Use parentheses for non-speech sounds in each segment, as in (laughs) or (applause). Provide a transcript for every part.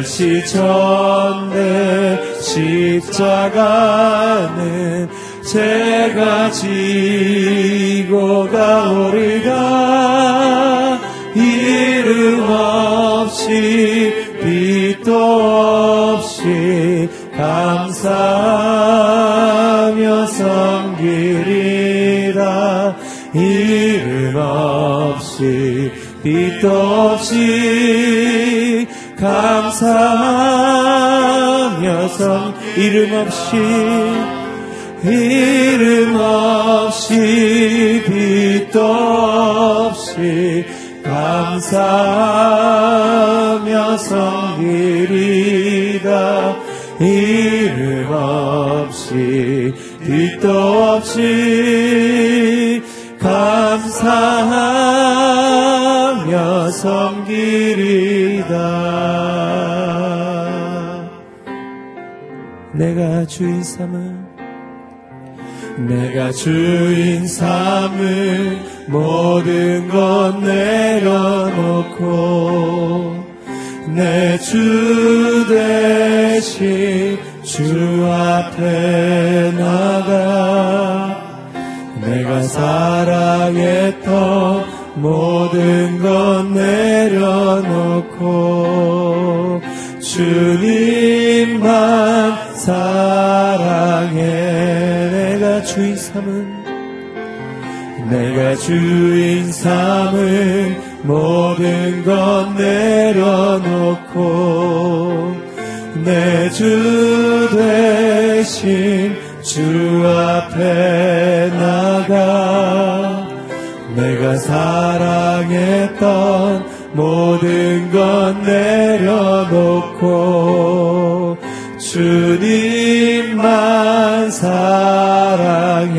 멸시천대 십자가는 제가 지고 가오리다 이름 없이 빛도 없이 감사하며 섬기리라. 이름 없이 빛도 없이 감사하며 섬 이름 없이 이름 없이 빛도 없이 감사하며 섬기리다. 이름 없이 빛도 없이 감사하며 섬기리 내가 주인 삼은 내가 주인 삼을 모든 것 내려놓고 내 주 대신 주 앞에 나가 내가 사랑했던 모든 것 내려놓고 주님만 사랑해 내가 주인 삼은 내가 주인 삼은 모든 것 내려놓고 내 주 대신 주 앞에 나가 내가 사랑했던 모든 것 내려놓고 주님만 사랑해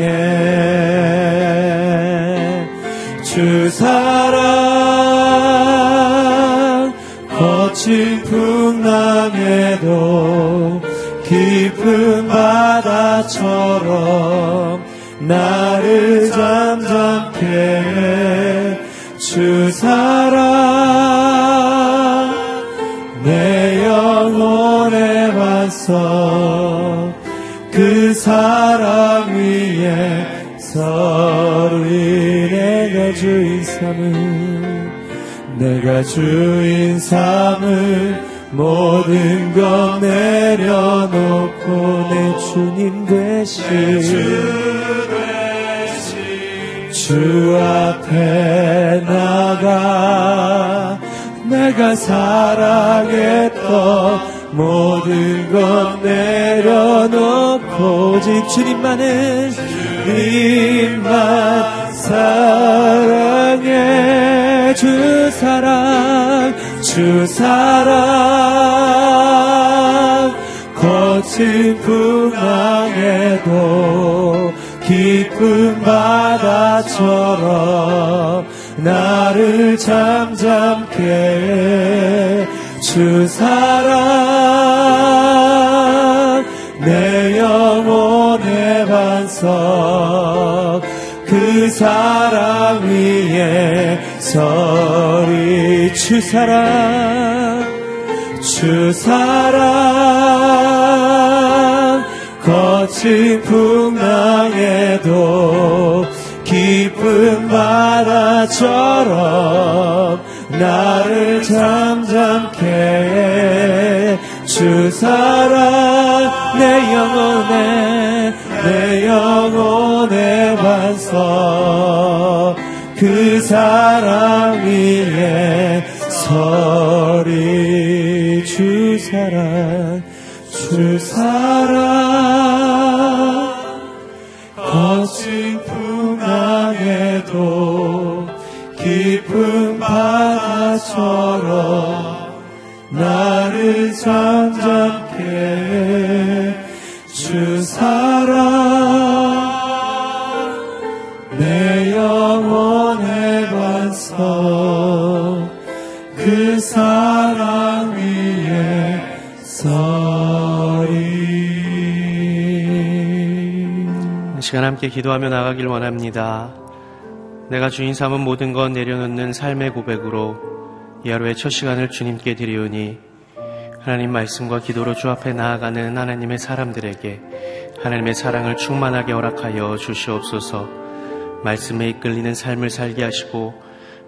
주 사랑 거친 풍랑에도 깊은 바다처럼 나를 잠잠케 해. 주 사랑 반석 그 사랑 위에 서리 내가 주인 삼은 내가 주인 삼은 모든 것 내려놓고 내 주님 대신 주 앞에 나가 내가 사랑했던 모든 것 내려놓고 오직 주님만은 주님만 사랑해. 주 사랑 주 사랑. 거친 풍랑에도 깊은 바다처럼 나를 잠잠케 주 사랑 내 영혼의 반석 그 사랑 위에 서리 주 사랑 주 사랑. 거친 풍랑에도 깊은 바다처럼 나를 잠잠케 해. 주 사랑 내 영혼에 내 영혼의 반석 그 사랑 위에 서리 주 사랑 주 사랑 바다처럼 나를 잠잠케 해. 주 사랑 내 영혼의 반석 그 사랑 위에 서리 이 시간 함께 기도하며 나가길 원합니다. 내가 주인 삼은 모든 것 내려놓는 삶의 고백으로 이 하루의 첫 시간을 주님께 드리오니 하나님 말씀과 기도로 주 앞에 나아가는 하나님의 사람들에게 하나님의 사랑을 충만하게 허락하여 주시옵소서 말씀에 이끌리는 삶을 살게 하시고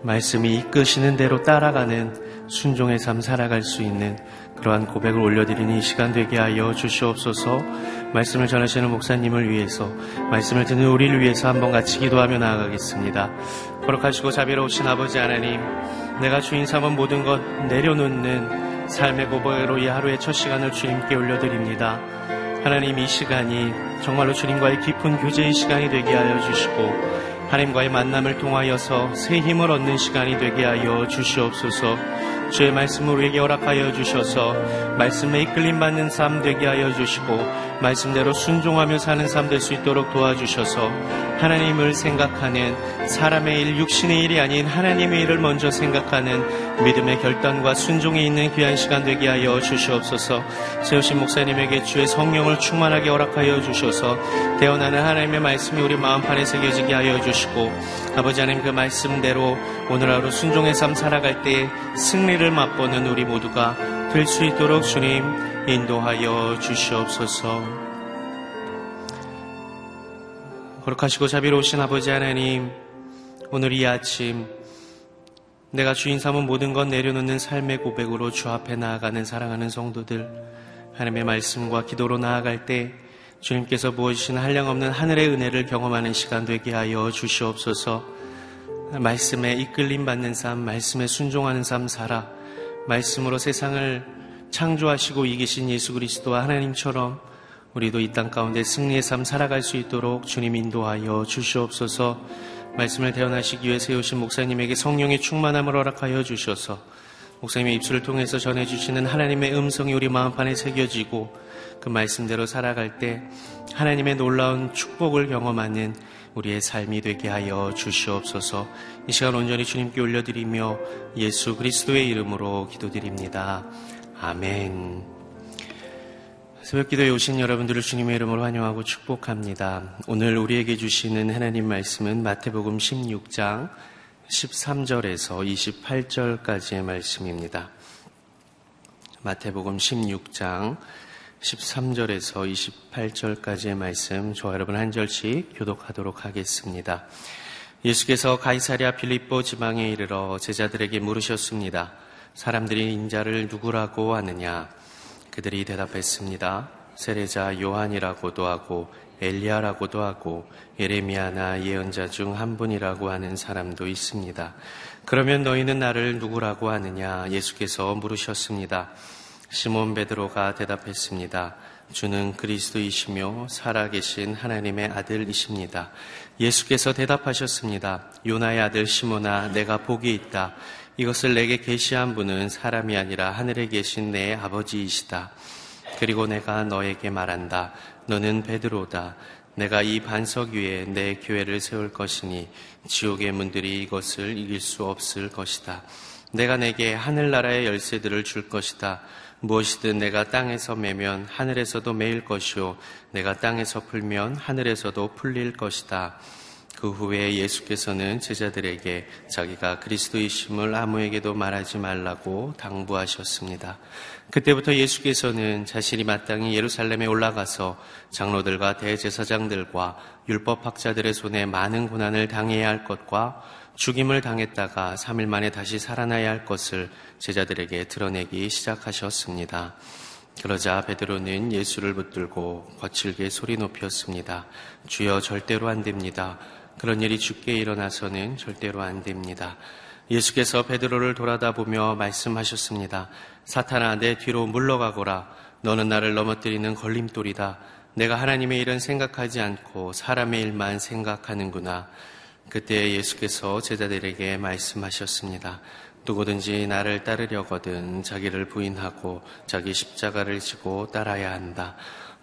말씀이 이끄시는 대로 따라가는 순종의 삶 살아갈 수 있는 그러한 고백을 올려드리는 이 시간 되게 하여 주시옵소서 말씀을 전하시는 목사님을 위해서 말씀을 듣는 우리를 위해서 한번 같이 기도하며 나아가겠습니다. 거룩하시고 자비로우신 아버지 하나님 내가 주인 삼은 모든 것 내려놓는 삶의 고백으로 이 하루의 첫 시간을 주님께 올려드립니다. 하나님 이 시간이 정말로 주님과의 깊은 교제의 시간이 되게 하여 주시고 하나님과의 만남을 통하여서 새 힘을 얻는 시간이 되게 하여 주시옵소서. 주의 말씀을 우리에게 허락하여 주셔서 말씀에 이끌림 받는 삶 되게 하여 주시고 말씀대로 순종하며 사는 삶 될 수 있도록 도와주셔서 하나님을 생각하는 사람의 일, 육신의 일이 아닌 하나님의 일을 먼저 생각하는 믿음의 결단과 순종이 있는 귀한 시간 되게 하여 주시옵소서. 세우신 목사님에게 주의 성령을 충만하게 허락하여 주셔서 대원하는 하나님의 말씀이 우리 마음판에 새겨지게 하여 주시고 아버지 하나님 그 말씀대로 오늘 하루 순종의 삶 살아갈 때 승리를 맛보는 우리 모두가 될 수 있도록 주님 인도하여 주시옵소서. 거룩하시고 자비로우신 아버지 하나님, 오늘 이 아침 내가 주인 삼은 모든 것 내려놓는 삶의 고백으로 주 앞에 나아가는 사랑하는 성도들, 하나님의 말씀과 기도로 나아갈 때 주님께서 부어주신 한량없는 하늘의 은혜를 경험하는 시간 되게 하여 주시옵소서. 말씀에 이끌림 받는 삶, 말씀에 순종하는 삶 살아 말씀으로 세상을 창조하시고 이기신 예수 그리스도와 하나님처럼 우리도 이 땅 가운데 승리의 삶 살아갈 수 있도록 주님 인도하여 주시옵소서 말씀을 대언하시기 위해 세우신 목사님에게 성령의 충만함을 허락하여 주셔서 목사님의 입술을 통해서 전해주시는 하나님의 음성이 우리 마음판에 새겨지고 그 말씀대로 살아갈 때 하나님의 놀라운 축복을 경험하는 우리의 삶이 되게 하여 주시옵소서. 이 시간 온전히 주님께 올려드리며 예수 그리스도의 이름으로 기도드립니다. 아멘. 새벽 기도에 오신 여러분들을 주님의 이름으로 환영하고 축복합니다. 오늘 우리에게 주시는 하나님 말씀은 마태복음 16장 13절에서 28절까지의 말씀입니다. 마태복음 16장 13절에서 28절까지의 말씀 저와 여러분 한 절씩 교독하도록 하겠습니다. 예수께서 가이사리아 빌립보 지방에 이르러 제자들에게 물으셨습니다. 사람들이 인자를 누구라고 하느냐? 그들이 대답했습니다. 세례자 요한이라고도 하고 엘리야라고도 하고 예레미야나 예언자 중 한 분이라고 하는 사람도 있습니다. 그러면 너희는 나를 누구라고 하느냐? 예수께서 물으셨습니다. 시몬 베드로가 대답했습니다. 주는 그리스도이시며 살아계신 하나님의 아들이십니다. 예수께서 대답하셨습니다. 요나의 아들 시몬아, 내가 복이 있다. 이것을 내게 계시한 분은 사람이 아니라 하늘에 계신 내 아버지이시다. 그리고 내가 너에게 말한다. 너는 베드로다. 내가 이 반석 위에 내 교회를 세울 것이니 지옥의 문들이 이것을 이길 수 없을 것이다. 내가 내게 하늘나라의 열쇠들을 줄 것이다. 무엇이든 내가 땅에서 매면 하늘에서도 매일 것이요. 내가 땅에서 풀면 하늘에서도 풀릴 것이다. 그 후에 예수께서는 제자들에게 자기가 그리스도이심을 아무에게도 말하지 말라고 당부하셨습니다. 그때부터 예수께서는 자신이 마땅히 예루살렘에 올라가서 장로들과 대제사장들과 율법학자들의 손에 많은 고난을 당해야 할 것과 죽임을 당했다가 3일 만에 다시 살아나야 할 것을 제자들에게 드러내기 시작하셨습니다. 그러자 베드로는 예수를 붙들고 거칠게 소리 높였습니다. 주여 절대로 안 됩니다. 그런 일이 죽게 일어나서는 절대로 안 됩니다. 예수께서 베드로를 돌아다보며 말씀하셨습니다. 사탄아 내 뒤로 물러가거라. 너는 나를 넘어뜨리는 걸림돌이다. 내가 하나님의 일은 생각하지 않고 사람의 일만 생각하는구나. 그때 예수께서 제자들에게 말씀하셨습니다. 누구든지 나를 따르려거든 자기를 부인하고 자기 십자가를 지고 따라야 한다.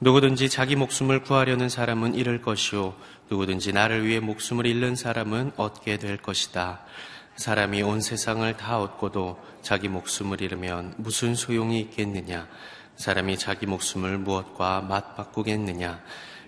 누구든지 자기 목숨을 구하려는 사람은 잃을 것이요. 누구든지 나를 위해 목숨을 잃는 사람은 얻게 될 것이다. 사람이 온 세상을 다 얻고도 자기 목숨을 잃으면 무슨 소용이 있겠느냐? 사람이 자기 목숨을 무엇과 맞바꾸겠느냐?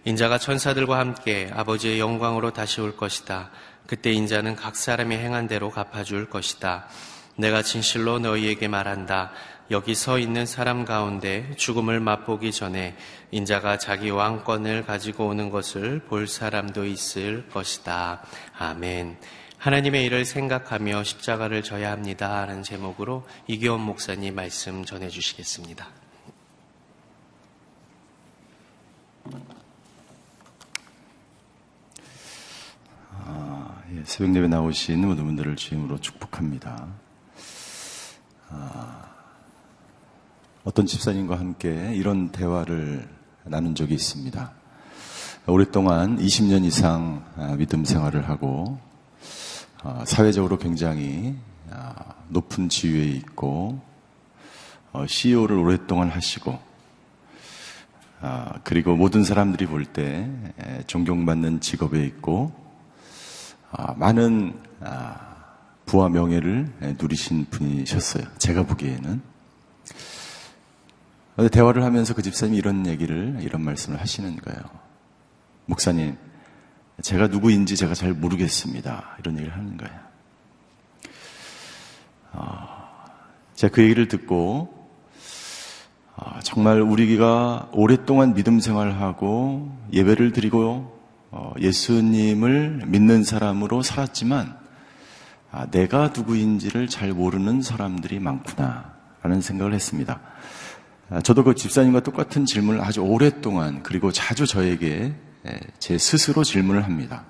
인자가 천사들과 함께 아버지의 영광으로 다시 올 것이다. 그때 인자는 각 사람이 행한 대로 갚아줄 것이다. 내가 진실로 너희에게 말한다. 여기 서 있는 사람 가운데 죽음을 맛보기 전에 인자가 자기 왕권을 가지고 오는 것을 볼 사람도 있을 것이다. 아멘. 하나님의 일을 생각하며 십자가를 져야 합니다. 라는 제목으로 이기원 목사님 말씀 전해 주시겠습니다. 아, 예, 새벽 예배 나오신 모든 분들을 주임으로 축복합니다. 아, 어떤 집사님과 함께 이런 대화를 나눈 적이 있습니다. 오랫동안 20년 이상 아, 믿음 생활을 하고 아, 사회적으로 굉장히 아, 높은 지위에 있고 CEO를 오랫동안 하시고 그리고 모든 사람들이 볼 때 존경받는 직업에 있고 많은 부와 명예를 누리신 분이셨어요. 제가 보기에는 대화를 하면서 그 집사님이 이런 얘기를, 이런 말씀을 하시는 거예요. 목사님, 제가 누구인지 제가 잘 모르겠습니다. 이런 얘기를 하는 거예요. 어, 제가 그 얘기를 듣고, 어, 정말 우리가 오랫동안 믿음 생활하고 예배를 드리고 어, 예수님을 믿는 사람으로 살았지만, 아, 내가 누구인지를 잘 모르는 사람들이 많구나. 라는 생각을 했습니다. 아, 저도 그 집사님과 똑같은 질문을 아주 오랫동안 그리고 자주 저에게 예, 제 스스로 질문을 합니다.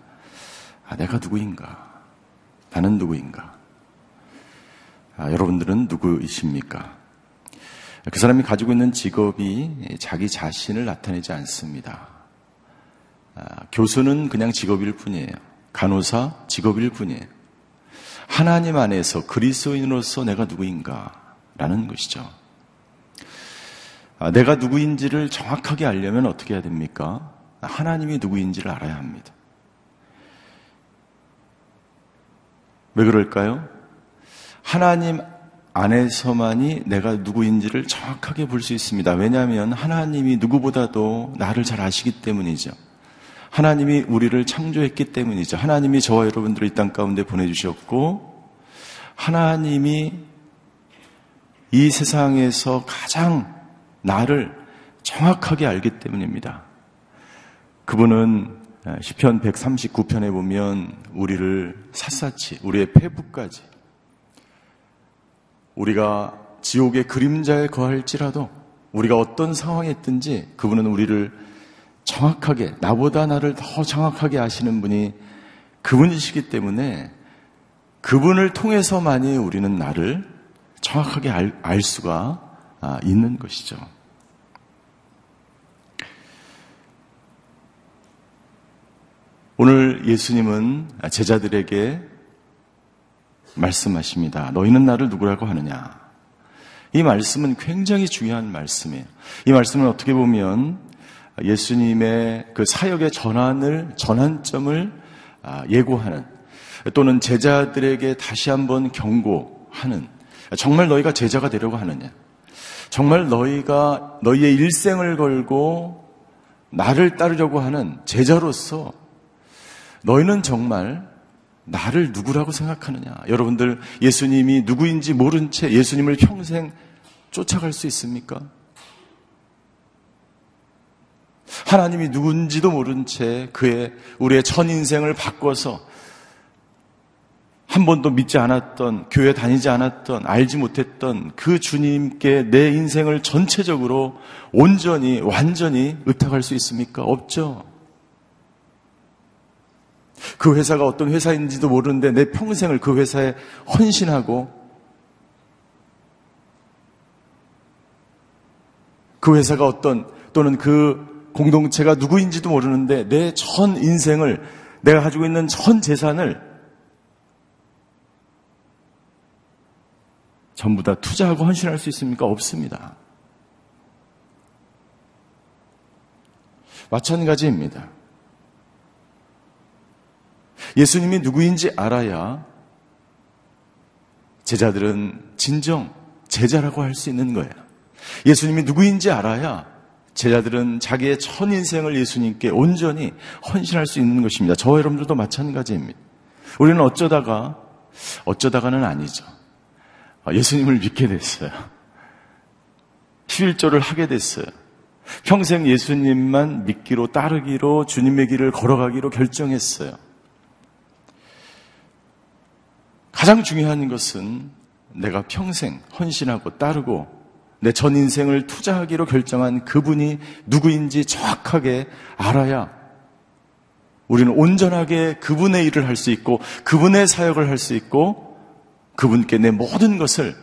아, 내가 누구인가? 나는 누구인가? 아, 여러분들은 누구이십니까? 그 사람이 가지고 있는 직업이 자기 자신을 나타내지 않습니다. 아, 교수는 그냥 직업일 뿐이에요. 간호사 직업일 뿐이에요. 하나님 안에서 그리스도인으로서 내가 누구인가? 라는 것이죠. 아, 내가 누구인지를 정확하게 알려면 어떻게 해야 됩니까? 하나님이 누구인지를 알아야 합니다. 왜 그럴까요? 하나님 안에서만이 내가 누구인지를 정확하게 볼 수 있습니다. 왜냐하면 하나님이 누구보다도 나를 잘 아시기 때문이죠. 하나님이 우리를 창조했기 때문이죠. 하나님이 저와 여러분들을 이 땅 가운데 보내주셨고, 하나님이 이 세상에서 가장 나를 정확하게 알기 때문입니다. 그분은 시편 139편에 보면 우리를 샅샅이 우리의 폐부까지 우리가 지옥의 그림자에 거할지라도 우리가 어떤 상황에 있든지 그분은 우리를 정확하게 나보다 나를 더 정확하게 아시는 분이 그분이시기 때문에 그분을 통해서만이 우리는 나를 정확하게 알, 알 수가 아, 있는 것이죠. 오늘 예수님은 제자들에게 말씀하십니다. 너희는 나를 누구라고 하느냐? 이 말씀은 굉장히 중요한 말씀이에요. 이 말씀은 어떻게 보면 예수님의 그 사역의 전환을, 전환점을 아, 예고하는 또는 제자들에게 다시 한번 경고하는 정말 너희가 제자가 되려고 하느냐. 정말 너희가 너희의 일생을 걸고 나를 따르려고 하는 제자로서 너희는 정말 나를 누구라고 생각하느냐? 여러분들 예수님이 누구인지 모른 채 예수님을 평생 쫓아갈 수 있습니까? 하나님이 누군지도 모른 채 그의 우리의 전 인생을 바꿔서 한 번도 믿지 않았던, 교회 다니지 않았던, 알지 못했던 그 주님께 내 인생을 전체적으로 온전히, 완전히 의탁할 수 있습니까? 없죠. 그 회사가 어떤 회사인지도 모르는데 내 평생을 그 회사에 헌신하고 그 회사가 어떤 또는 그 공동체가 누구인지도 모르는데 내 전 인생을 내가 가지고 있는 전 재산을 전부 다 투자하고 헌신할 수 있습니까? 없습니다. 마찬가지입니다. 예수님이 누구인지 알아야 제자들은 진정 제자라고 할 수 있는 거예요. 예수님이 누구인지 알아야 제자들은 자기의 천 인생을 예수님께 온전히 헌신할 수 있는 것입니다. 저와 여러분들도 마찬가지입니다. 우리는 어쩌다가 어쩌다가는 아니죠. 예수님을 믿게 됐어요. 11조를 하게 됐어요. 평생 예수님만 믿기로 따르기로 주님의 길을 걸어가기로 결정했어요. 가장 중요한 것은 내가 평생 헌신하고 따르고 내 전 인생을 투자하기로 결정한 그분이 누구인지 정확하게 알아야 우리는 온전하게 그분의 일을 할 수 있고 그분의 사역을 할 수 있고 그분께 내 모든 것을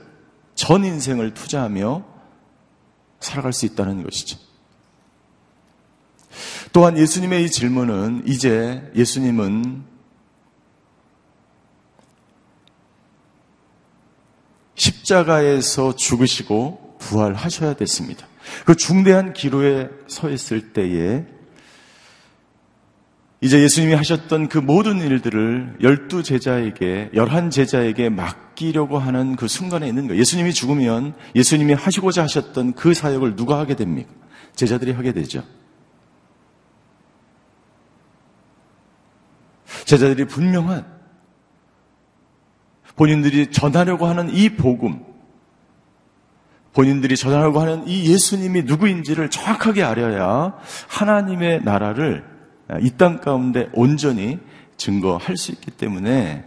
전 인생을 투자하며 살아갈 수 있다는 것이죠. 또한 예수님의 이 질문은 이제 예수님은 십자가에서 죽으시고 부활하셔야 됐습니다. 그 중대한 기로에 서 있을 때에 이제 예수님이 하셨던 그 모든 일들을 열두 제자에게, 열한 제자에게 맡기려고 하는 그 순간에 있는 거예요. 예수님이 죽으면 예수님이 하시고자 하셨던 그 사역을 누가 하게 됩니까? 제자들이 하게 되죠. 제자들이 분명한 본인들이 전하려고 하는 이 복음, 본인들이 전하려고 하는 이 예수님이 누구인지를 정확하게 알아야 하나님의 나라를 이 땅 가운데 온전히 증거할 수 있기 때문에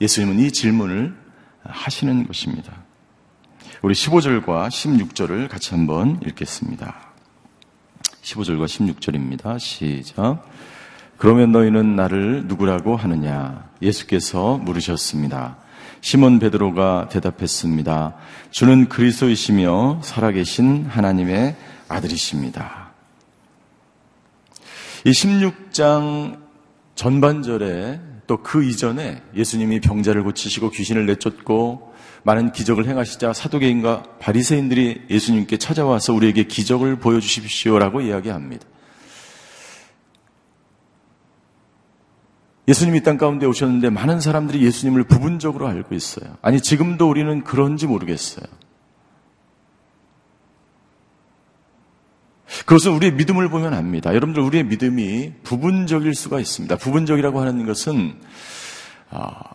예수님은 이 질문을 하시는 것입니다. 우리 15절과 16절을 같이 한번 읽겠습니다. 15절과 16절입니다. 시작. 그러면 너희는 나를 누구라고 하느냐? 예수께서 물으셨습니다. 시몬 베드로가 대답했습니다. 주는 그리스도이시며 살아계신 하나님의 아들이십니다. 이 16장 전반절에 또 그 이전에 예수님이 병자를 고치시고 귀신을 내쫓고 많은 기적을 행하시자 사도계인과 바리새인들이 예수님께 찾아와서 우리에게 기적을 보여주십시오라고 이야기합니다. 예수님이 땅 가운데 오셨는데 많은 사람들이 예수님을 부분적으로 알고 있어요. 아니, 지금도 우리는 그런지 모르겠어요. 그것은 우리의 믿음을 보면 압니다. 여러분들, 우리의 믿음이 부분적일 수가 있습니다. 부분적이라고 하는 것은, 아,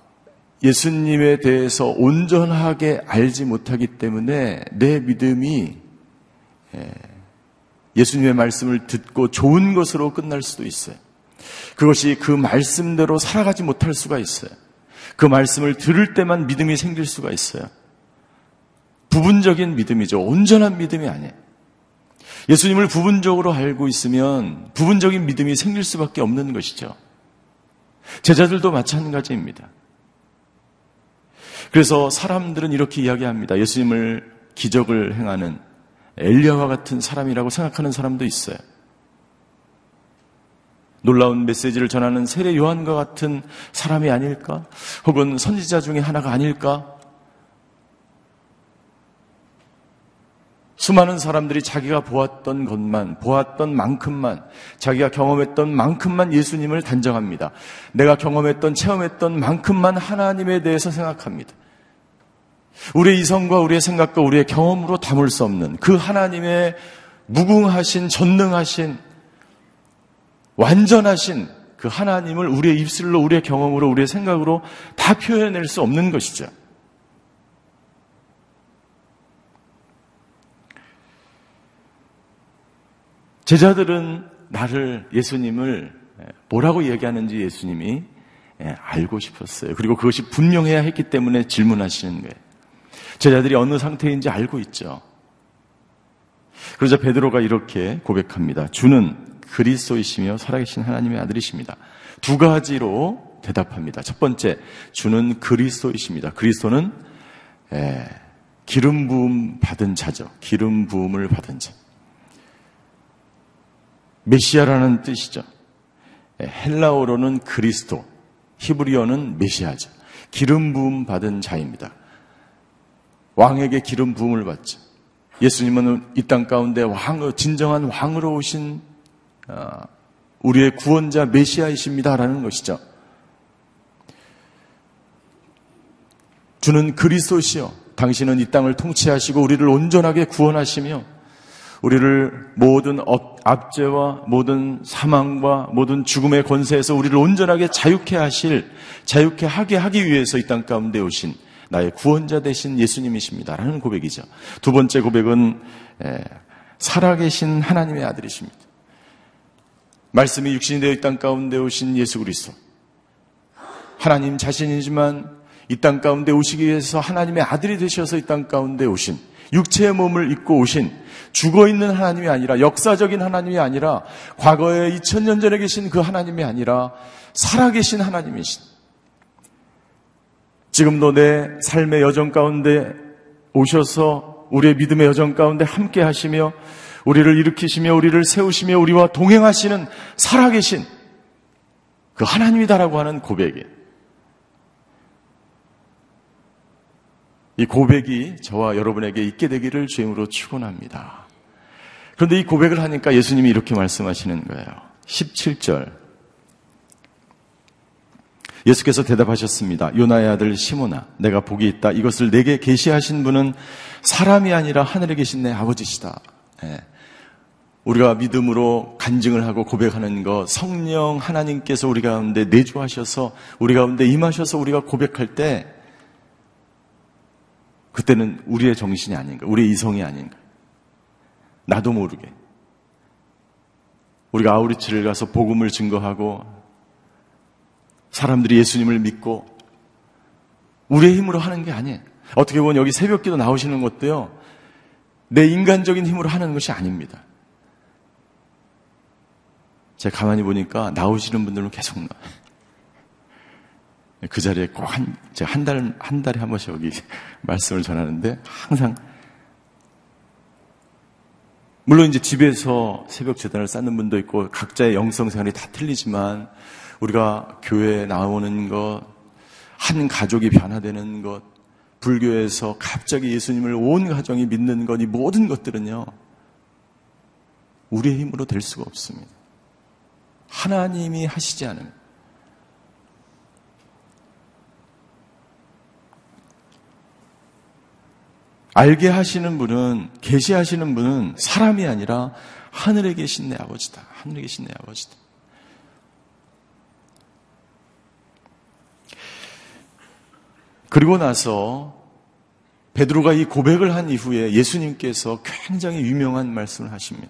예수님에 대해서 온전하게 알지 못하기 때문에 내 믿음이 예, 예수님의 말씀을 듣고 좋은 것으로 끝날 수도 있어요. 그것이 그 말씀대로 살아가지 못할 수가 있어요. 그 말씀을 들을 때만 믿음이 생길 수가 있어요. 부분적인 믿음이죠. 온전한 믿음이 아니에요. 예수님을 부분적으로 알고 있으면 부분적인 믿음이 생길 수밖에 없는 것이죠. 제자들도 마찬가지입니다. 그래서 사람들은 이렇게 이야기합니다. 예수님을 기적을 행하는 엘리야와 같은 사람이라고 생각하는 사람도 있어요. 놀라운 메시지를 전하는 세례 요한과 같은 사람이 아닐까? 혹은 선지자 중에 하나가 아닐까? 수많은 사람들이 자기가 보았던 것만, 보았던 만큼만, 자기가 경험했던 만큼만 예수님을 단정합니다. 내가 경험했던, 체험했던 만큼만 하나님에 대해서 생각합니다. 우리의 이성과 우리의 생각과 우리의 경험으로 담을 수 없는 그 하나님의 무궁하신, 전능하신, 완전하신 그 하나님을 우리의 입술로, 우리의 경험으로, 우리의 생각으로 다 표현해낼 수 없는 것이죠. 제자들은 나를 예수님을 뭐라고 얘기하는지 예수님이 알고 싶었어요. 그리고 그것이 분명해야 했기 때문에 질문하시는 거예요. 제자들이 어느 상태인지 알고 있죠. 그러자 베드로가 이렇게 고백합니다. 주는 그리스도이시며 살아계신 하나님의 아들이십니다. 두 가지로 대답합니다. 첫 번째, 주는 그리스도이십니다. 그리스도는 기름 부음 받은 자죠. 기름 부음을 받은 자. 메시아라는 뜻이죠. 예, 헬라어로는 그리스도, 히브리어는 메시아죠. 기름 부음 받은 자입니다. 왕에게 기름 부음을 받죠. 예수님은 이 땅 가운데 왕, 진정한 왕으로 오신 아, 우리의 구원자 메시아이십니다라는 것이죠. 주는 그리스도시요. 당신은 이 땅을 통치하시고 우리를 온전하게 구원하시며 우리를 모든 압제와 모든 사망과 모든 죽음의 권세에서 우리를 온전하게 자유케 하실, 자유케 하게 하기 위해서 이 땅 가운데 오신 나의 구원자 되신 예수님이십니다. 라는 고백이죠. 두 번째 고백은 살아계신 하나님의 아들이십니다. 말씀이 육신이 되어 이 땅 가운데 오신 예수 그리스도. 하나님 자신이지만 이 땅 가운데 오시기 위해서 하나님의 아들이 되셔서 이 땅 가운데 오신 육체의 몸을 입고 오신 죽어 있는 하나님이 아니라 역사적인 하나님이 아니라 과거에 2000년 전에 계신 그 하나님이 아니라 살아계신 하나님이신 지금도 내 삶의 여정 가운데 오셔서 우리의 믿음의 여정 가운데 함께 하시며 우리를 일으키시며 우리를 세우시며 우리와 동행하시는 살아계신 그 하나님이다라고 하는 고백이에요. 이 고백이 저와 여러분에게 있게 되기를 주임으로 축원합니다. 그런데 이 고백을 하니까 예수님이 이렇게 말씀하시는 거예요. 17절. 예수께서 대답하셨습니다. 요나의 아들 시모나, 내가 복이 있다. 이것을 내게 계시하신 분은 사람이 아니라 하늘에 계신 내 아버지시다. 네. 우리가 믿음으로 간증을 하고 고백하는 것, 성령 하나님께서 우리 가운데 내주하셔서 우리 가운데 임하셔서 우리가 고백할 때 그때는 우리의 정신이 아닌가, 우리의 이성이 아닌가. 나도 모르게. 우리가 아우리치를 가서 복음을 증거하고 사람들이 예수님을 믿고 우리의 힘으로 하는 게 아니에요. 어떻게 보면 여기 새벽 기도 나오시는 것도요, 내 인간적인 힘으로 하는 것이 아닙니다. 제가 가만히 보니까 나오시는 분들은 계속 나와요. 그 자리에 꼭 한, 제가 한 달, 한 달에 한 번씩 여기 (laughs) 말씀을 전하는데 항상 물론 이제 집에서 새벽 재단을 쌓는 분도 있고 각자의 영성 생활이 다 틀리지만 우리가 교회에 나오는 것, 한 가족이 변화되는 것, 불교에서 갑자기 예수님을 온 가정이 믿는 것, 이 모든 것들은요, 우리의 힘으로 될 수가 없습니다. 하나님이 하시지 않으면. 알게 하시는 분은, 계시하시는 분은 사람이 아니라 하늘에 계신 내 아버지다. 하늘에 계신 내 아버지다. 그리고 나서 베드로가 이 고백을 한 이후에 예수님께서 굉장히 유명한 말씀을 하십니다.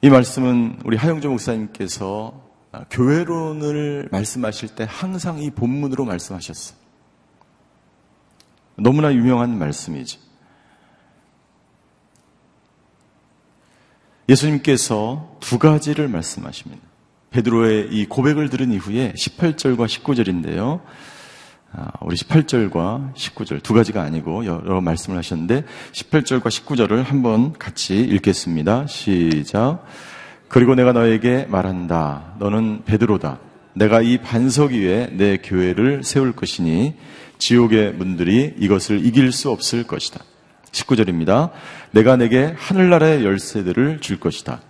이 말씀은 우리 하영조 목사님께서 교회론을 말씀하실 때 항상 이 본문으로 말씀하셨어요. 너무나 유명한 말씀이지. 예수님께서 두 가지를 말씀하십니다. 베드로의 이 고백을 들은 이후에 18절과 19절인데요. 아, 우리 18절과 19절 두 가지가 아니고 여러 말씀을 하셨는데 18절과 19절을 한번 같이 읽겠습니다. 시작. 그리고 내가 너에게 말한다. 너는 베드로다. 내가 이 반석 위에 내 교회를 세울 것이니 지옥의 문들이 이것을 이길 수 없을 것이다. 19절입니다. 내가 내게 하늘나라의 열쇠들을 줄 것이다.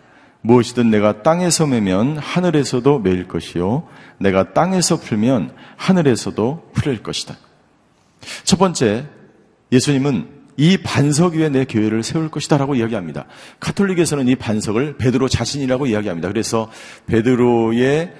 무엇이든 내가 땅에서 매면 하늘에서도 매일 것이요. 내가 땅에서 풀면 하늘에서도 풀릴 것이다. 첫 번째, 예수님은 이 반석 위에 내 교회를 세울 것이다라고 이야기합니다. 카톨릭에서는 이 반석을 베드로 자신이라고 이야기합니다. 그래서 베드로의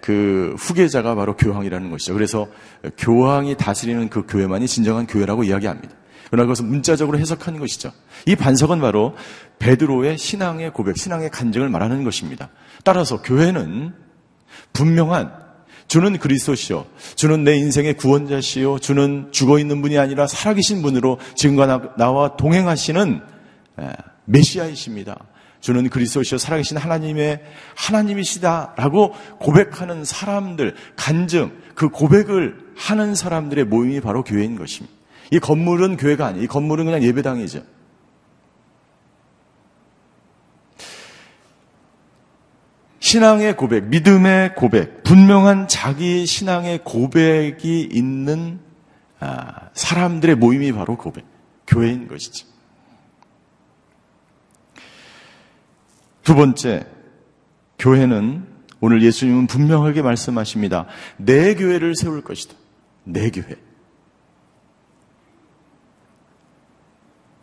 그 후계자가 바로 교황이라는 것이죠. 그래서 교황이 다스리는 그 교회만이 진정한 교회라고 이야기합니다. 그러나 그것은 문자적으로 해석하는 것이죠. 이 반석은 바로 베드로의 신앙의 고백, 신앙의 간증을 말하는 것입니다. 따라서 교회는 분명한 주는 그리스도시요. 주는 내 인생의 구원자시요. 주는 죽어 있는 분이 아니라 살아계신 분으로 지금과 나와 동행하시는 메시아이십니다. 주는 그리스도시요 살아계신 하나님의 하나님이시다라고 고백하는 사람들 간증 그 고백을 하는 사람들의 모임이 바로 교회인 것입니다. 이 건물은 교회가 아니에요. 이 건물은 그냥 예배당이죠. 신앙의 고백, 믿음의 고백, 분명한 자기 신앙의 고백이 있는 아, 사람들의 모임이 바로 고백, 교회인 것이죠. 두 번째, 교회는 오늘 예수님은 분명하게 말씀하십니다. 내 교회를 세울 것이다. 내 교회.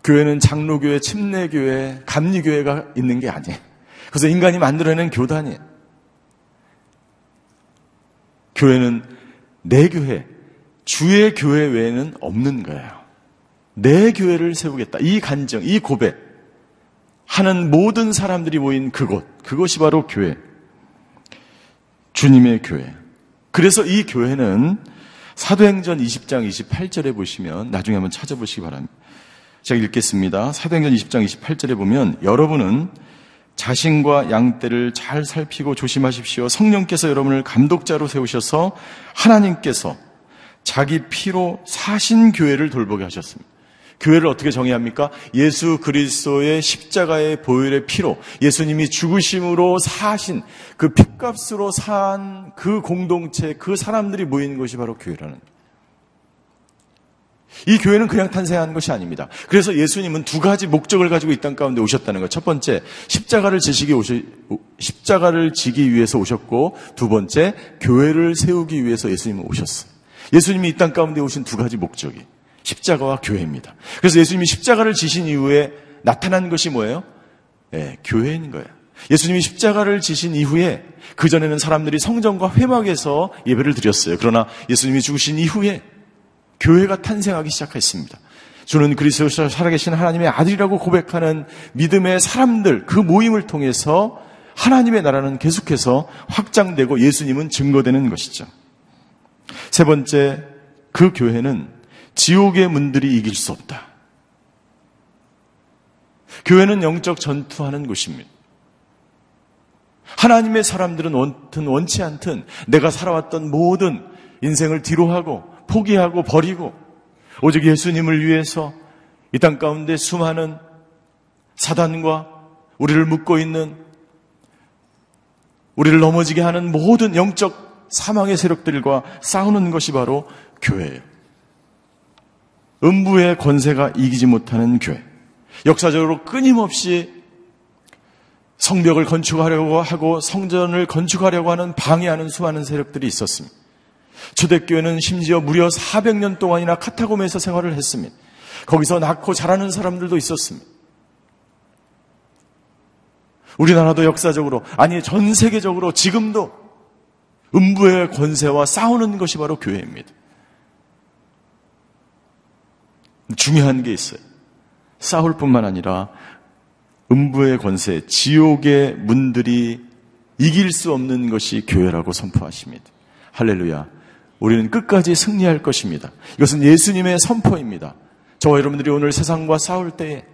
교회는 장로교회, 침례교회, 감리교회가 있는 게 아니에요. 그래서 인간이 만들어낸 교단이에요. 교회는 내 교회, 주의 교회 외에는 없는 거예요. 내 교회를 세우겠다. 이 간정, 이 고백. 하는 모든 사람들이 모인 그곳. 그것이 바로 교회. 주님의 교회. 그래서 이 교회는 사도행전 20장 28절에 보시면 나중에 한번 찾아보시기 바랍니다. 제가 읽겠습니다. 사도행전 20장 28절에 보면 여러분은 자신과 양떼를 잘 살피고 조심하십시오. 성령께서 여러분을 감독자로 세우셔서 하나님께서 자기 피로 사신 교회를 돌보게 하셨습니다. 교회를 어떻게 정의합니까? 예수 그리스도의 십자가의 보혈의 피로 예수님이 죽으심으로 사신 그 핏값으로 산 그 공동체 그 사람들이 모인 것이 바로 교회라는 거예요. 이 교회는 그냥 탄생한 것이 아닙니다. 그래서 예수님은 두 가지 목적을 가지고 이 땅 가운데 오셨다는 것. 첫 번째, 십자가를 지시기 오시, 십자가를 지기 위해서 오셨고, 두 번째, 교회를 세우기 위해서 예수님은 오셨어요. 예수님이 이 땅 가운데 오신 두 가지 목적이 십자가와 교회입니다. 그래서 예수님이 십자가를 지신 이후에 나타난 것이 뭐예요? 네, 교회인 거예요. 예수님이 십자가를 지신 이후에 그전에는 사람들이 성전과 회막에서 예배를 드렸어요. 그러나 예수님이 죽으신 이후에 교회가 탄생하기 시작했습니다. 주는 그리스도서 살아계신 하나님의 아들이라고 고백하는 믿음의 사람들 그 모임을 통해서 하나님의 나라는 계속해서 확장되고 예수님은 증거되는 것이죠. 세 번째, 그 교회는 지옥의 문들이 이길 수 없다. 교회는 영적 전투하는 곳입니다. 하나님의 사람들은 원튼 원치 않든 내가 살아왔던 모든 인생을 뒤로하고 포기하고 버리고 오직 예수님을 위해서 이 땅 가운데 수많은 사단과 우리를 묶고 있는 우리를 넘어지게 하는 모든 영적 사망의 세력들과 싸우는 것이 바로 교회예요. 음부의 권세가 이기지 못하는 교회. 역사적으로 끊임없이 성벽을 건축하려고 하고 성전을 건축하려고 하는 방해하는 수많은 세력들이 있었습니다. 초대교회는 심지어 무려 400년 동안이나 카타콤에서 생활을 했습니다. 거기서 낳고 자라는 사람들도 있었습니다. 우리나라도 역사적으로, 아니 전 세계적으로 지금도 음부의 권세와 싸우는 것이 바로 교회입니다. 중요한 게 있어요. 싸울 뿐만 아니라 음부의 권세, 지옥의 문들이 이길 수 없는 것이 교회라고 선포하십니다. 할렐루야. 우리는 끝까지 승리할 것입니다. 이것은 예수님의 선포입니다. 저와 여러분들이 오늘 세상과 싸울 때에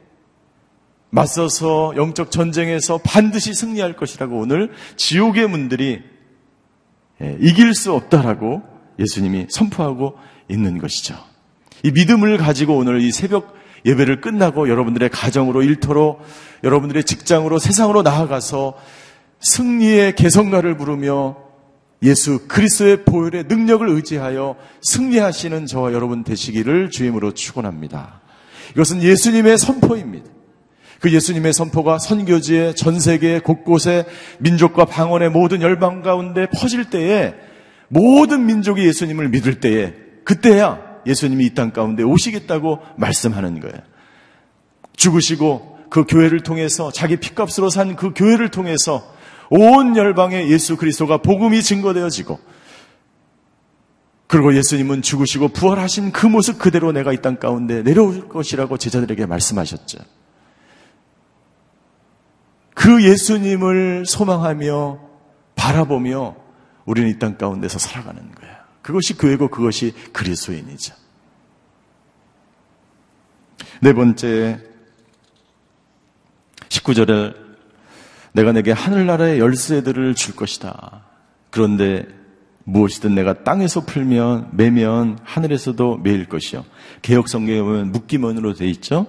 맞서서 영적 전쟁에서 반드시 승리할 것이라고 오늘 지옥의 문들이 예, 이길 수 없다라고 예수님이 선포하고 있는 것이죠. 이 믿음을 가지고 오늘 이 새벽 예배를 끝나고 여러분들의 가정으로 일터로 여러분들의 직장으로 세상으로 나아가서 승리의 개성가를 부르며 예수 그리스도의 보혈의 능력을 의지하여 승리하시는 저와 여러분 되시기를 주임으로 축원합니다. 이것은 예수님의 선포입니다. 그 예수님의 선포가 선교지에 전 세계 곳곳에 민족과 방언의 모든 열방 가운데 퍼질 때에 모든 민족이 예수님을 믿을 때에 그때야 예수님이 이 땅 가운데 오시겠다고 말씀하는 거예요. 죽으시고 그 교회를 통해서 자기 피값으로 산 그 교회를 통해서 온 열방에 예수 그리스도가 복음이 증거되어지고 그리고 예수님은 죽으시고 부활하신 그 모습 그대로 내가 이 땅 가운데 내려올 것이라고 제자들에게 말씀하셨죠. 그 예수님을 소망하며 바라보며 우리는 이 땅 가운데서 살아가는 거예요. 그것이 교회고 그것이 그리스도인이죠. 네 번째 19절에 내가 내게 하늘나라의 열쇠들을 줄 것이다. 그런데 무엇이든 내가 땅에서 풀면 매면 하늘에서도 매일 것이요. 개혁 성경에 보면 묶기문으로 돼 있죠.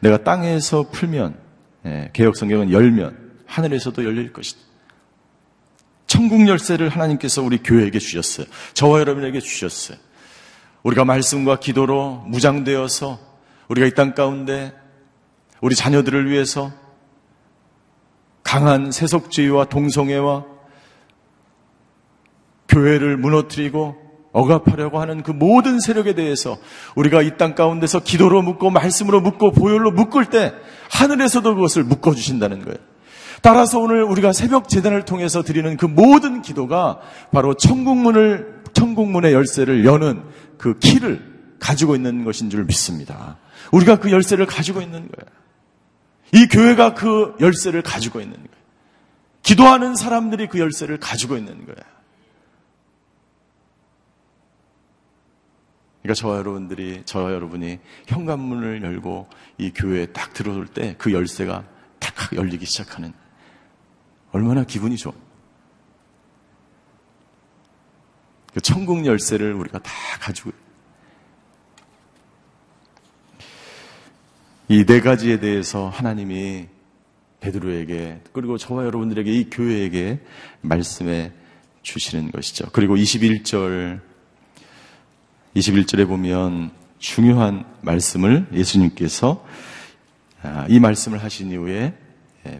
내가 땅에서 풀면 예, 개혁 성경은 열면 하늘에서도 열릴 것이다. 천국 열쇠를 하나님께서 우리 교회에게 주셨어요. 저와 여러분에게 주셨어요. 우리가 말씀과 기도로 무장되어서 우리가 이 땅 가운데 우리 자녀들을 위해서 강한 세속주의와 동성애와 교회를 무너뜨리고 억압하려고 하는 그 모든 세력에 대해서 우리가 이 땅 가운데서 기도로 묻고 말씀으로 묻고 보혈로 묶을 때 하늘에서도 그것을 묶어 주신다는 거예요. 따라서 오늘 우리가 새벽 재단을 통해서 드리는 그 모든 기도가 바로 천국문을 천국문의 열쇠를 여는 그 키를 가지고 있는 것인 줄 믿습니다. 우리가 그 열쇠를 가지고 있는 거예요. 이 교회가 그 열쇠를 가지고 있는 거예요. 기도하는 사람들이 그 열쇠를 가지고 있는 거예요. 그러니까 저와 여러분들이, 저와 여러분이 현관문을 열고 이 교회에 딱 들어올 때 그 열쇠가 탁 열리기 시작하는 얼마나 기분이 좋아. 그 천국 열쇠를 우리가 다 가지고 이 네 가지에 대해서 하나님이 베드로에게 그리고 저와 여러분들에게 이 교회에게 말씀해 주시는 것이죠. 그리고 21절 21절에 보면 중요한 말씀을 예수님께서 아, 이 말씀을 하신 이후에 예,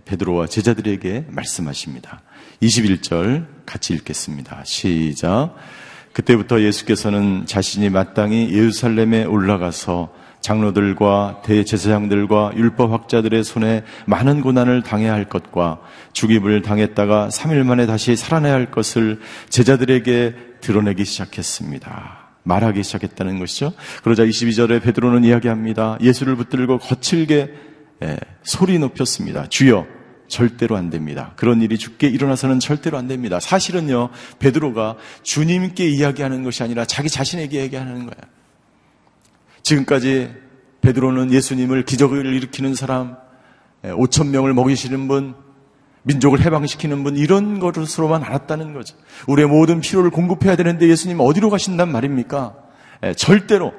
베드로와 제자들에게 말씀하십니다. 21절 같이 읽겠습니다. 시작. 그때부터 예수께서는 자신이 마땅히 예루살렘에 올라가서 장로들과 대제사장들과 율법학자들의 손에 많은 고난을 당해야 할 것과 죽임을 당했다가 3일 만에 다시 살아나야 할 것을 제자들에게 드러내기 시작했습니다. 말하기 시작했다는 것이죠. 그러자 22절에 베드로는 이야기합니다. 예수를 붙들고 거칠게 예, 소리 높였습니다. 주여, 절대로 안 됩니다. 그런 일이 죽게 일어나서는 절대로 안 됩니다. 사실은요, 베드로가 주님께 이야기하는 것이 아니라 자기 자신에게 얘기하는 거예요. 지금까지 베드로는 예수님을 기적을 일으키는 사람, 5천 예, 명을 먹이시는 분, 민족을 해방시키는 분 이런 것으로만 알았다는 거죠. 우리의 모든 필요를 공급해야 되는데 예수님 어디로 가신단 말입니까? 예, 절대로.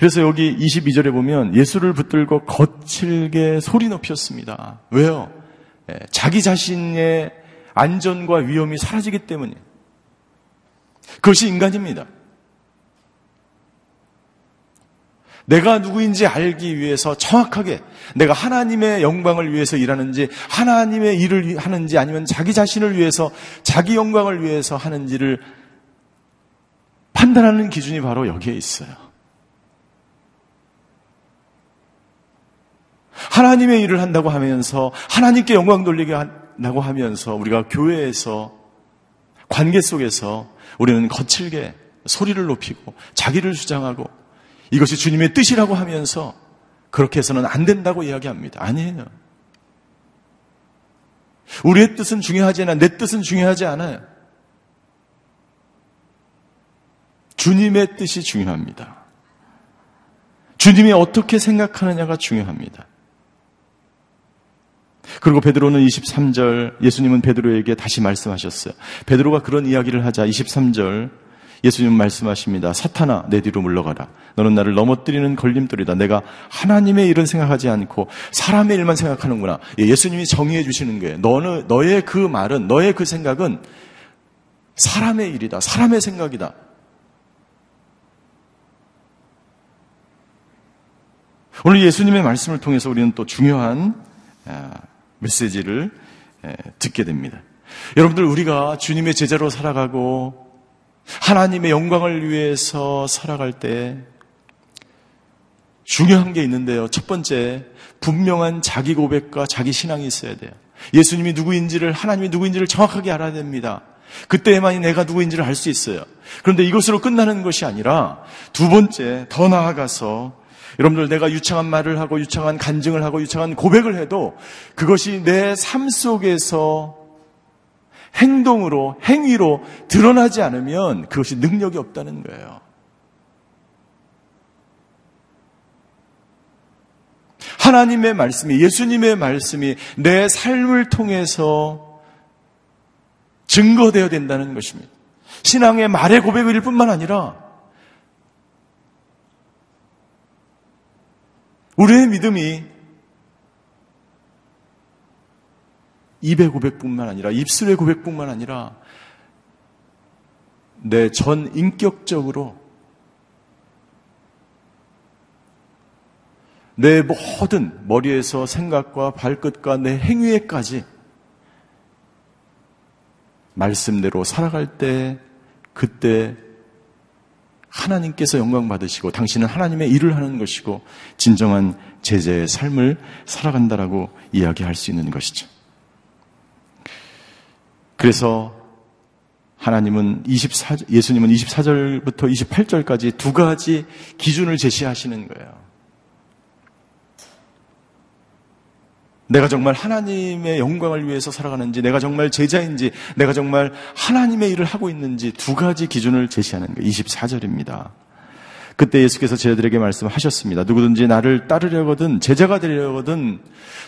그래서 여기 22절에 보면 예수를 붙들고 거칠게 소리 높였습니다. 왜요? 예, 자기 자신의 안전과 위험이 사라지기 때문에. 그것이 인간입니다. 내가 누구인지 알기 위해서 정확하게 내가 하나님의 영광을 위해서 일하는지 하나님의 일을 하는지 아니면 자기 자신을 위해서 자기 영광을 위해서 하는지를 판단하는 기준이 바로 여기에 있어요. 하나님의 일을 한다고 하면서 하나님께 영광 돌리게 한다고 하면서 우리가 교회에서 관계 속에서 우리는 거칠게 소리를 높이고 자기를 주장하고 이것이 주님의 뜻이라고 하면서 그렇게 해서는 안 된다고 이야기합니다. 아니에요. 우리의 뜻은 중요하지 않아. 내 뜻은 중요하지 않아요. 주님의 뜻이 중요합니다. 주님이 어떻게 생각하느냐가 중요합니다. 그리고 베드로는 23절 예수님은 베드로에게 다시 말씀하셨어요. 베드로가 그런 이야기를 하자 23절 예수님 말씀하십니다. 사탄아, 내 뒤로 물러가라. 너는 나를 넘어뜨리는 걸림돌이다. 내가 하나님의 일은 생각하지 않고 사람의 일만 생각하는구나. 예, 예수님이 정의해 주시는 거예요. 너는, 너의 그 말은, 너의 그 생각은 사람의 일이다. 사람의 생각이다. 오늘 예수님의 말씀을 통해서 우리는 또 중요한 아, 메시지를 듣게 됩니다. 여러분들 우리가 주님의 제자로 살아가고 하나님의 영광을 위해서 살아갈 때 중요한 게 있는데요. 첫 번째, 분명한 자기 고백과 자기 신앙이 있어야 돼요. 예수님이 누구인지를, 하나님이 누구인지를 정확하게 알아야 됩니다. 그때에만이 내가 누구인지를 알 수 있어요. 그런데 이것으로 끝나는 것이 아니라 두 번째, 더 나아가서 여러분들 내가 유창한 말을 하고 유창한 간증을 하고 유창한 고백을 해도 그것이 내 삶 속에서 행동으로, 행위로 드러나지 않으면 그것이 능력이 없다는 거예요. 하나님의 말씀이, 예수님의 말씀이 내 삶을 통해서 증거되어야 된다는 것입니다. 신앙의 말의 고백일 뿐만 아니라 우리의 믿음이 입의 고백뿐만 아니라 입술의 고백뿐만 아니라 내 전 인격적으로 내 모든 머리에서 생각과 발끝과 내 행위에까지 말씀대로 살아갈 때 그때 하나님께서 영광 받으시고 당신은 하나님의 일을 하는 것이고 진정한 제자의 삶을 살아간다라고 이야기할 수 있는 것이죠. 그래서 하나님은 24, 예수님은 24절부터 28절까지 두 가지 기준을 제시하시는 거예요. 내가 정말 하나님의 영광을 위해서 살아가는지, 내가 정말 제자인지, 내가 정말 하나님의 일을 하고 있는지 두 가지 기준을 제시하는 거예요. 24절입니다. 그때 예수께서 제자들에게 말씀하셨습니다. 누구든지 나를 따르려거든 제자가 되려거든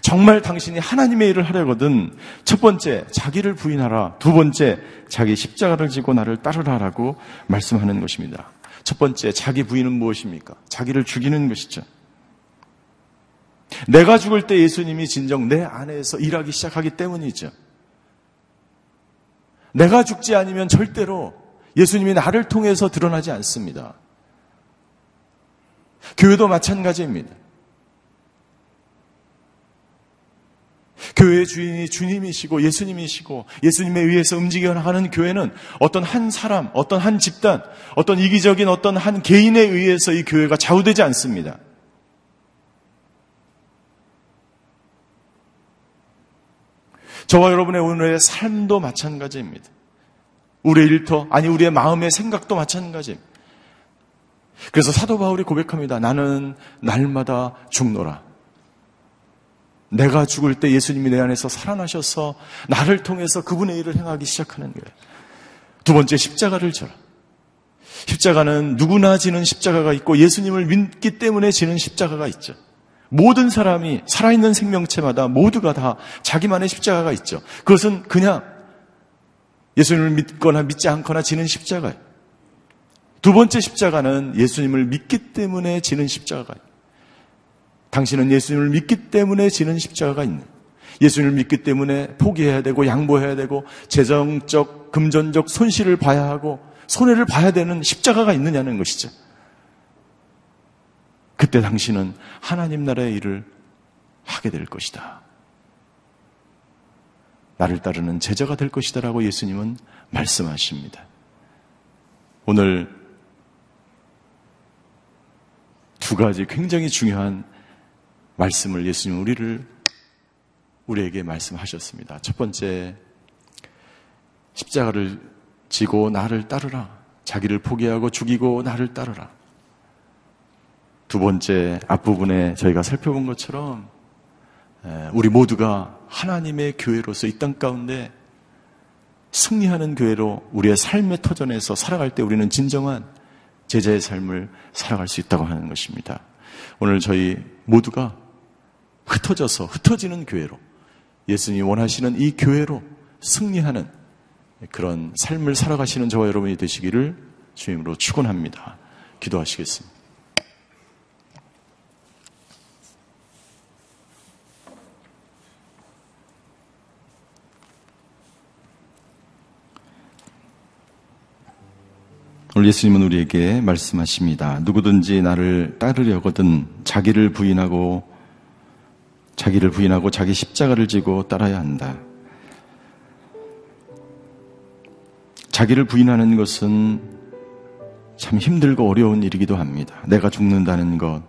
정말 당신이 하나님의 일을 하려거든 첫 번째 자기를 부인하라. 두 번째 자기 십자가를 지고 나를 따르라라고 말씀하는 것입니다. 첫 번째 자기 부인은 무엇입니까? 자기를 죽이는 것이죠. 내가 죽을 때 예수님이 진정 내 안에서 일하기 시작하기 때문이죠. 내가 죽지 않으면 절대로 예수님이 나를 통해서 드러나지 않습니다. 교회도 마찬가지입니다. 교회의 주인이 주님이시고 예수님이시고 예수님에 의해서 움직여 나가는 교회는 어떤 한 사람, 어떤 한 집단, 어떤 이기적인 어떤 한 개인에 의해서 이 교회가 좌우되지 않습니다. 저와 여러분의 오늘의 삶도 마찬가지입니다. 우리의 일터, 아니 우리의 마음의 생각도 마찬가지입니다. 그래서 사도 바울이 고백합니다. 나는 날마다 죽노라. 내가 죽을 때 예수님이 내 안에서 살아나셔서 나를 통해서 그분의 일을 행하기 시작하는 거예요. 두 번째 십자가를 져라. 십자가는 누구나 지는 십자가가 있고 예수님을 믿기 때문에 지는 십자가가 있죠. 모든 사람이 살아있는 생명체마다 모두가 다 자기만의 십자가가 있죠. 그것은 그냥 예수님을 믿거나 믿지 않거나 지는 십자가예요. 두 번째 십자가는 예수님을 믿기 때문에 지는 십자가가 있는 당신은 예수님을 믿기 때문에 지는 십자가가 있는 예수님을 믿기 때문에 포기해야 되고 양보해야 되고 재정적, 금전적 손실을 봐야 하고 손해를 봐야 되는 십자가가 있느냐는 것이죠. 그때 당신은 하나님 나라의 일을 하게 될 것이다. 나를 따르는 제자가 될 것이다라고 예수님은 말씀하십니다. 오늘 두 가지 굉장히 중요한 말씀을 예수님 우리를 우리에게 말씀하셨습니다. 첫 번째 십자가를 지고 나를 따르라. 자기를 포기하고 죽이고 나를 따르라. 두 번째 앞부분에 저희가 살펴본 것처럼 우리 모두가 하나님의 교회로서 이 땅 가운데 승리하는 교회로 우리의 삶의 터전에서 살아갈 때 우리는 진정한 제자의 삶을 살아갈 수 있다고 하는 것입니다. 오늘 저희 모두가 흩어져서 흩어지는 교회로 예수님이 원하시는 이 교회로 승리하는 그런 삶을 살아가시는 저와 여러분이 되시기를 주임으로 축원합니다. 기도하시겠습니다. 오늘 예수님은 우리에게 말씀하십니다. 누구든지 나를 따르려거든 자기를 부인하고 자기를 부인하고 자기 십자가를 지고 따라야 한다. 자기를 부인하는 것은 참 힘들고 어려운 일이기도 합니다. 내가 죽는다는 것,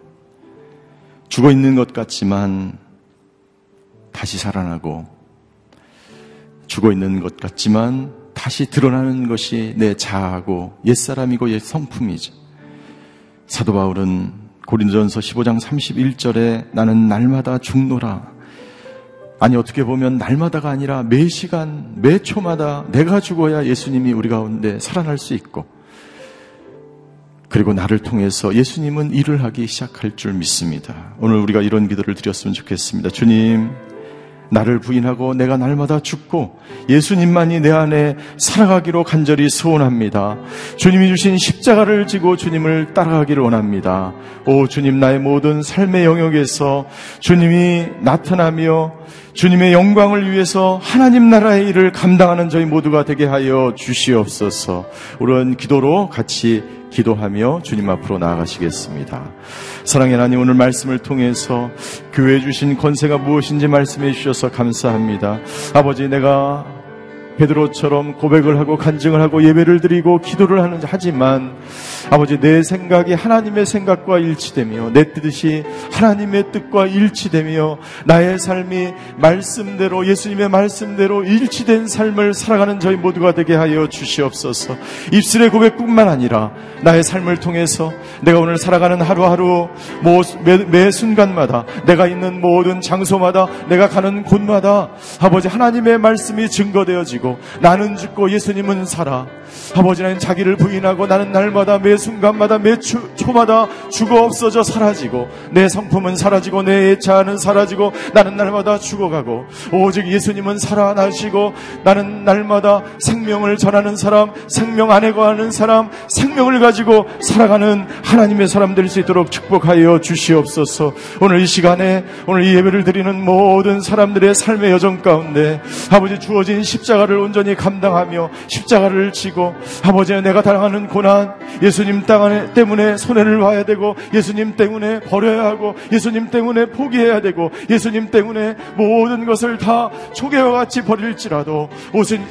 죽어 있는 것 같지만 다시 살아나고 죽어 있는 것 같지만 다시 드러나는 것이 내 자아고 옛사람이고 옛 성품이죠. 사도 바울은 고린도전서 15장 31절에 나는 날마다 죽노라. 아니 어떻게 보면 날마다가 아니라 매 시간 매 초마다 내가 죽어야 예수님이 우리 가운데 살아날 수 있고 그리고 나를 통해서 예수님은 일을 하기 시작할 줄 믿습니다. 오늘 우리가 이런 기도를 드렸으면 좋겠습니다. 주님, 나를 부인하고 내가 날마다 죽고 예수님만이 내 안에 살아가기로 간절히 소원합니다. 주님이 주신 십자가를 지고 주님을 따라가기를 원합니다. 오 주님 나의 모든 삶의 영역에서 주님이 나타나며 주님의 영광을 위해서 하나님 나라의 일을 감당하는 저희 모두가 되게 하여 주시옵소서. 우리는 기도로 같이 기도하며 주님 앞으로 나아가시겠습니다. 사랑의 하나님 오늘 말씀을 통해서 교회 주신 권세가 무엇인지 말씀해 주셔서 감사합니다. 아버지 내가 베드로처럼 고백을 하고 간증을 하고 예배를 드리고 기도를 하는 하지만 아버지 내 생각이 하나님의 생각과 일치되며 내 뜻이 하나님의 뜻과 일치되며 나의 삶이 말씀대로 예수님의 말씀대로 일치된 삶을 살아가는 저희 모두가 되게 하여 주시옵소서. 입술의 고백뿐만 아니라 나의 삶을 통해서 내가 오늘 살아가는 하루하루 매, 매 순간마다 내가 있는 모든 장소마다 내가 가는 곳마다 아버지 하나님의 말씀이 증거되어지고 나는 죽고 예수님은 살아 아버지는 자기를 부인하고 나는 날마다 매 순간마다 매 초, 초마다 죽어 없어져 사라지고 내 성품은 사라지고 내 애차는 사라지고 나는 날마다 죽어가고 오직 예수님은 살아나시고 나는 날마다 생명을 전하는 사람 생명 안에 거하는 사람 생명을 가지고 살아가는 하나님의 사람 될 수 있도록 축복하여 주시옵소서. 오늘 이 시간에 오늘 이 예배를 드리는 모든 사람들의 삶의 여정 가운데 아버지 주어진 십자가를 온전히 감당하며 십자가를 지고 아버지 내가 당하는 고난 예수님 땅 때문에 손해를 봐야 되고 예수님 때문에 버려야 하고 예수님 때문에 포기해야 되고 예수님 때문에 모든 것을 다 초계와 같이 버릴지라도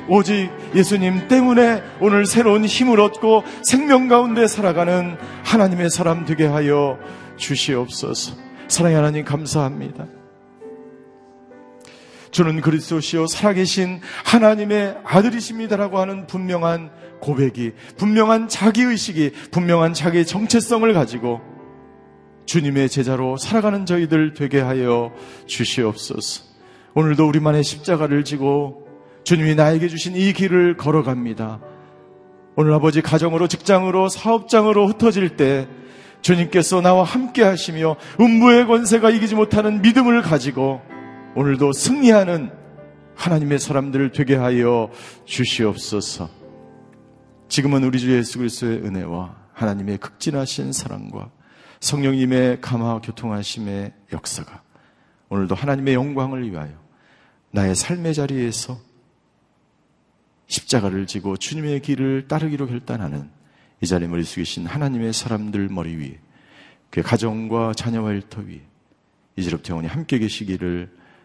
오직 예수님 때문에 오늘 새로운 힘을 얻고 생명 가운데 살아가는 하나님의 사람 되게 하여 주시옵소서. 사랑의 하나님 감사합니다. 주는 그리스도시요 살아계신 하나님의 아들이십니다라고 하는 분명한 고백이 분명한 자기 의식이 분명한 자기의 정체성을 가지고 주님의 제자로 살아가는 저희들 되게 하여 주시옵소서. 오늘도 우리만의 십자가를 지고 주님이 나에게 주신 이 길을 걸어갑니다. 오늘 아버지 가정으로 직장으로 사업장으로 흩어질 때 주님께서 나와 함께 하시며 음부의 권세가 이기지 못하는 믿음을 가지고 오늘도 승리하는 하나님의 사람들을 되게 하여 주시옵소서. 지금은 우리 주 예수 그리스도의 은혜와 하나님의 극진하신 사랑과 성령님의 감화 교통하심의 역사가 오늘도 하나님의 영광을 위하여 나의 삶의 자리에서 십자가를 지고 주님의 길을 따르기로 결단하는 이 자리에 머리 숙이신 하나님의 사람들 머리 위에 그 가정과 자녀와 일터 위에 이제부터 영원히 함께 계시기를